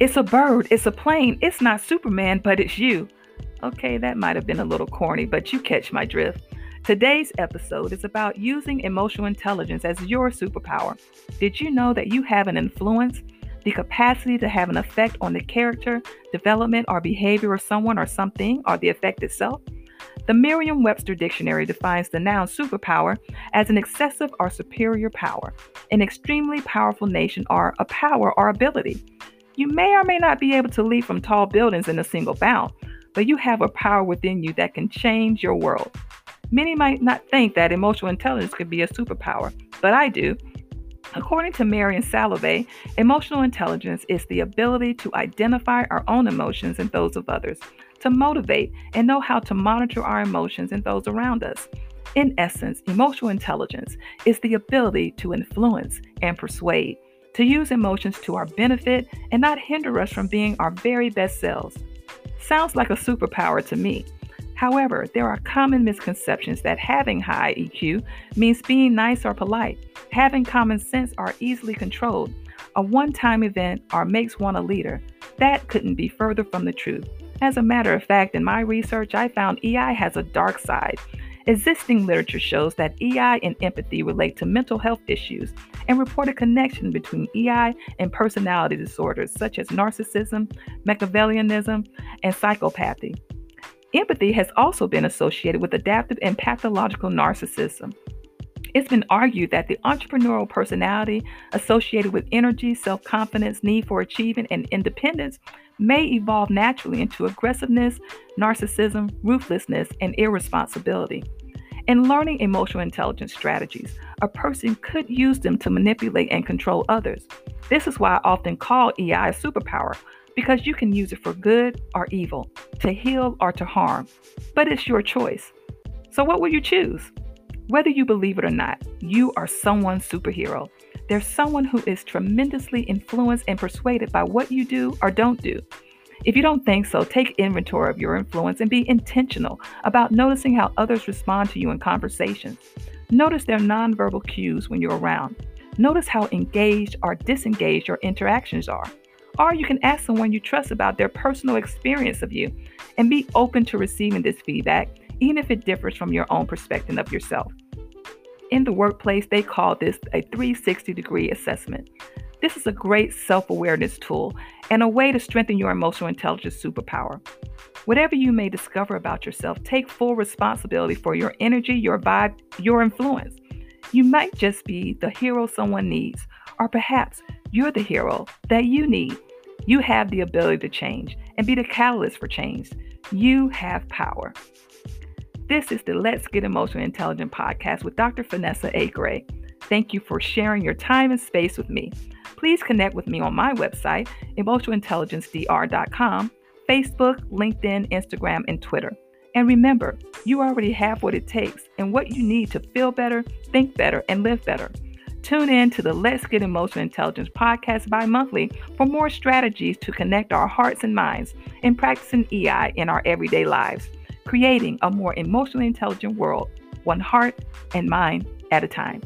It's a bird, it's a plane, it's not Superman, but it's you. Okay, that might have been a little corny, but you catch my drift. Today's episode is about using emotional intelligence as your superpower. Did you know that you have an influence, the capacity to have an effect on the character, development, or behavior of someone or something, or the effect itself? The Merriam Webster Dictionary defines the noun superpower as an excessive or superior power, an extremely powerful nation, or a power or ability. You may or may not be able to leap from tall buildings in a single bound, but you have a power within you that can change your world. Many might not think that emotional intelligence could be a superpower, but I do. According to Mayer and Salovey, emotional intelligence is the ability to identify our own emotions and those of others, to motivate and know how to monitor our emotions and those around us. In essence, emotional intelligence is the ability to influence and persuade to use emotions to our benefit and not hinder us from being our very best selves. Sounds like a superpower to me. However, there are common misconceptions that having high EQ means being nice or polite, having common sense or easily controlled, a one time event or makes one a leader. That couldn't be further from the truth. As a matter of fact, in my research, I found EI has a dark side. Existing literature shows that EI and empathy relate to mental health issues and report a connection between EI and personality disorders such as narcissism, Machiavellianism, and psychopathy. Empathy has also been associated with adaptive and pathological narcissism. It's been argued that the entrepreneurial personality associated with energy, self confidence, need for achievement, and independence may evolve naturally into aggressiveness, narcissism, ruthlessness, and irresponsibility. In learning emotional intelligence strategies, a person could use them to manipulate and control others. This is why I often call EI a superpower, because you can use it for good or evil, to heal or to harm. But it's your choice. So, what will you choose? Whether you believe it or not, you are someone's superhero. There's someone who is tremendously influenced and persuaded by what you do or don't do. If you don't think so, take inventory of your influence and be intentional about noticing how others respond to you in conversations. Notice their nonverbal cues when you're around. Notice how engaged or disengaged your interactions are. Or you can ask someone you trust about their personal experience of you and be open to receiving this feedback, even if it differs from your own perspective of yourself. In the workplace, they call this a 360 degree assessment. This is a great self awareness tool and a way to strengthen your emotional intelligence superpower. Whatever you may discover about yourself, take full responsibility for your energy, your vibe, your influence. You might just be the hero someone needs, or perhaps you're the hero that you need. You have the ability to change and be the catalyst for change. You have power. This is the Let's Get Emotionally Intelligent podcast with Dr. Vanessa A. Gray. Thank you for sharing your time and space with me. Please connect with me on my website, emotionalintelligencedr.com, Facebook, LinkedIn, Instagram, and Twitter. And remember, you already have what it takes and what you need to feel better, think better, and live better. Tune in to the Let's Get Emotional Intelligence podcast bi monthly for more strategies to connect our hearts and minds in practicing EI in our everyday lives, creating a more emotionally intelligent world, one heart and mind at a time.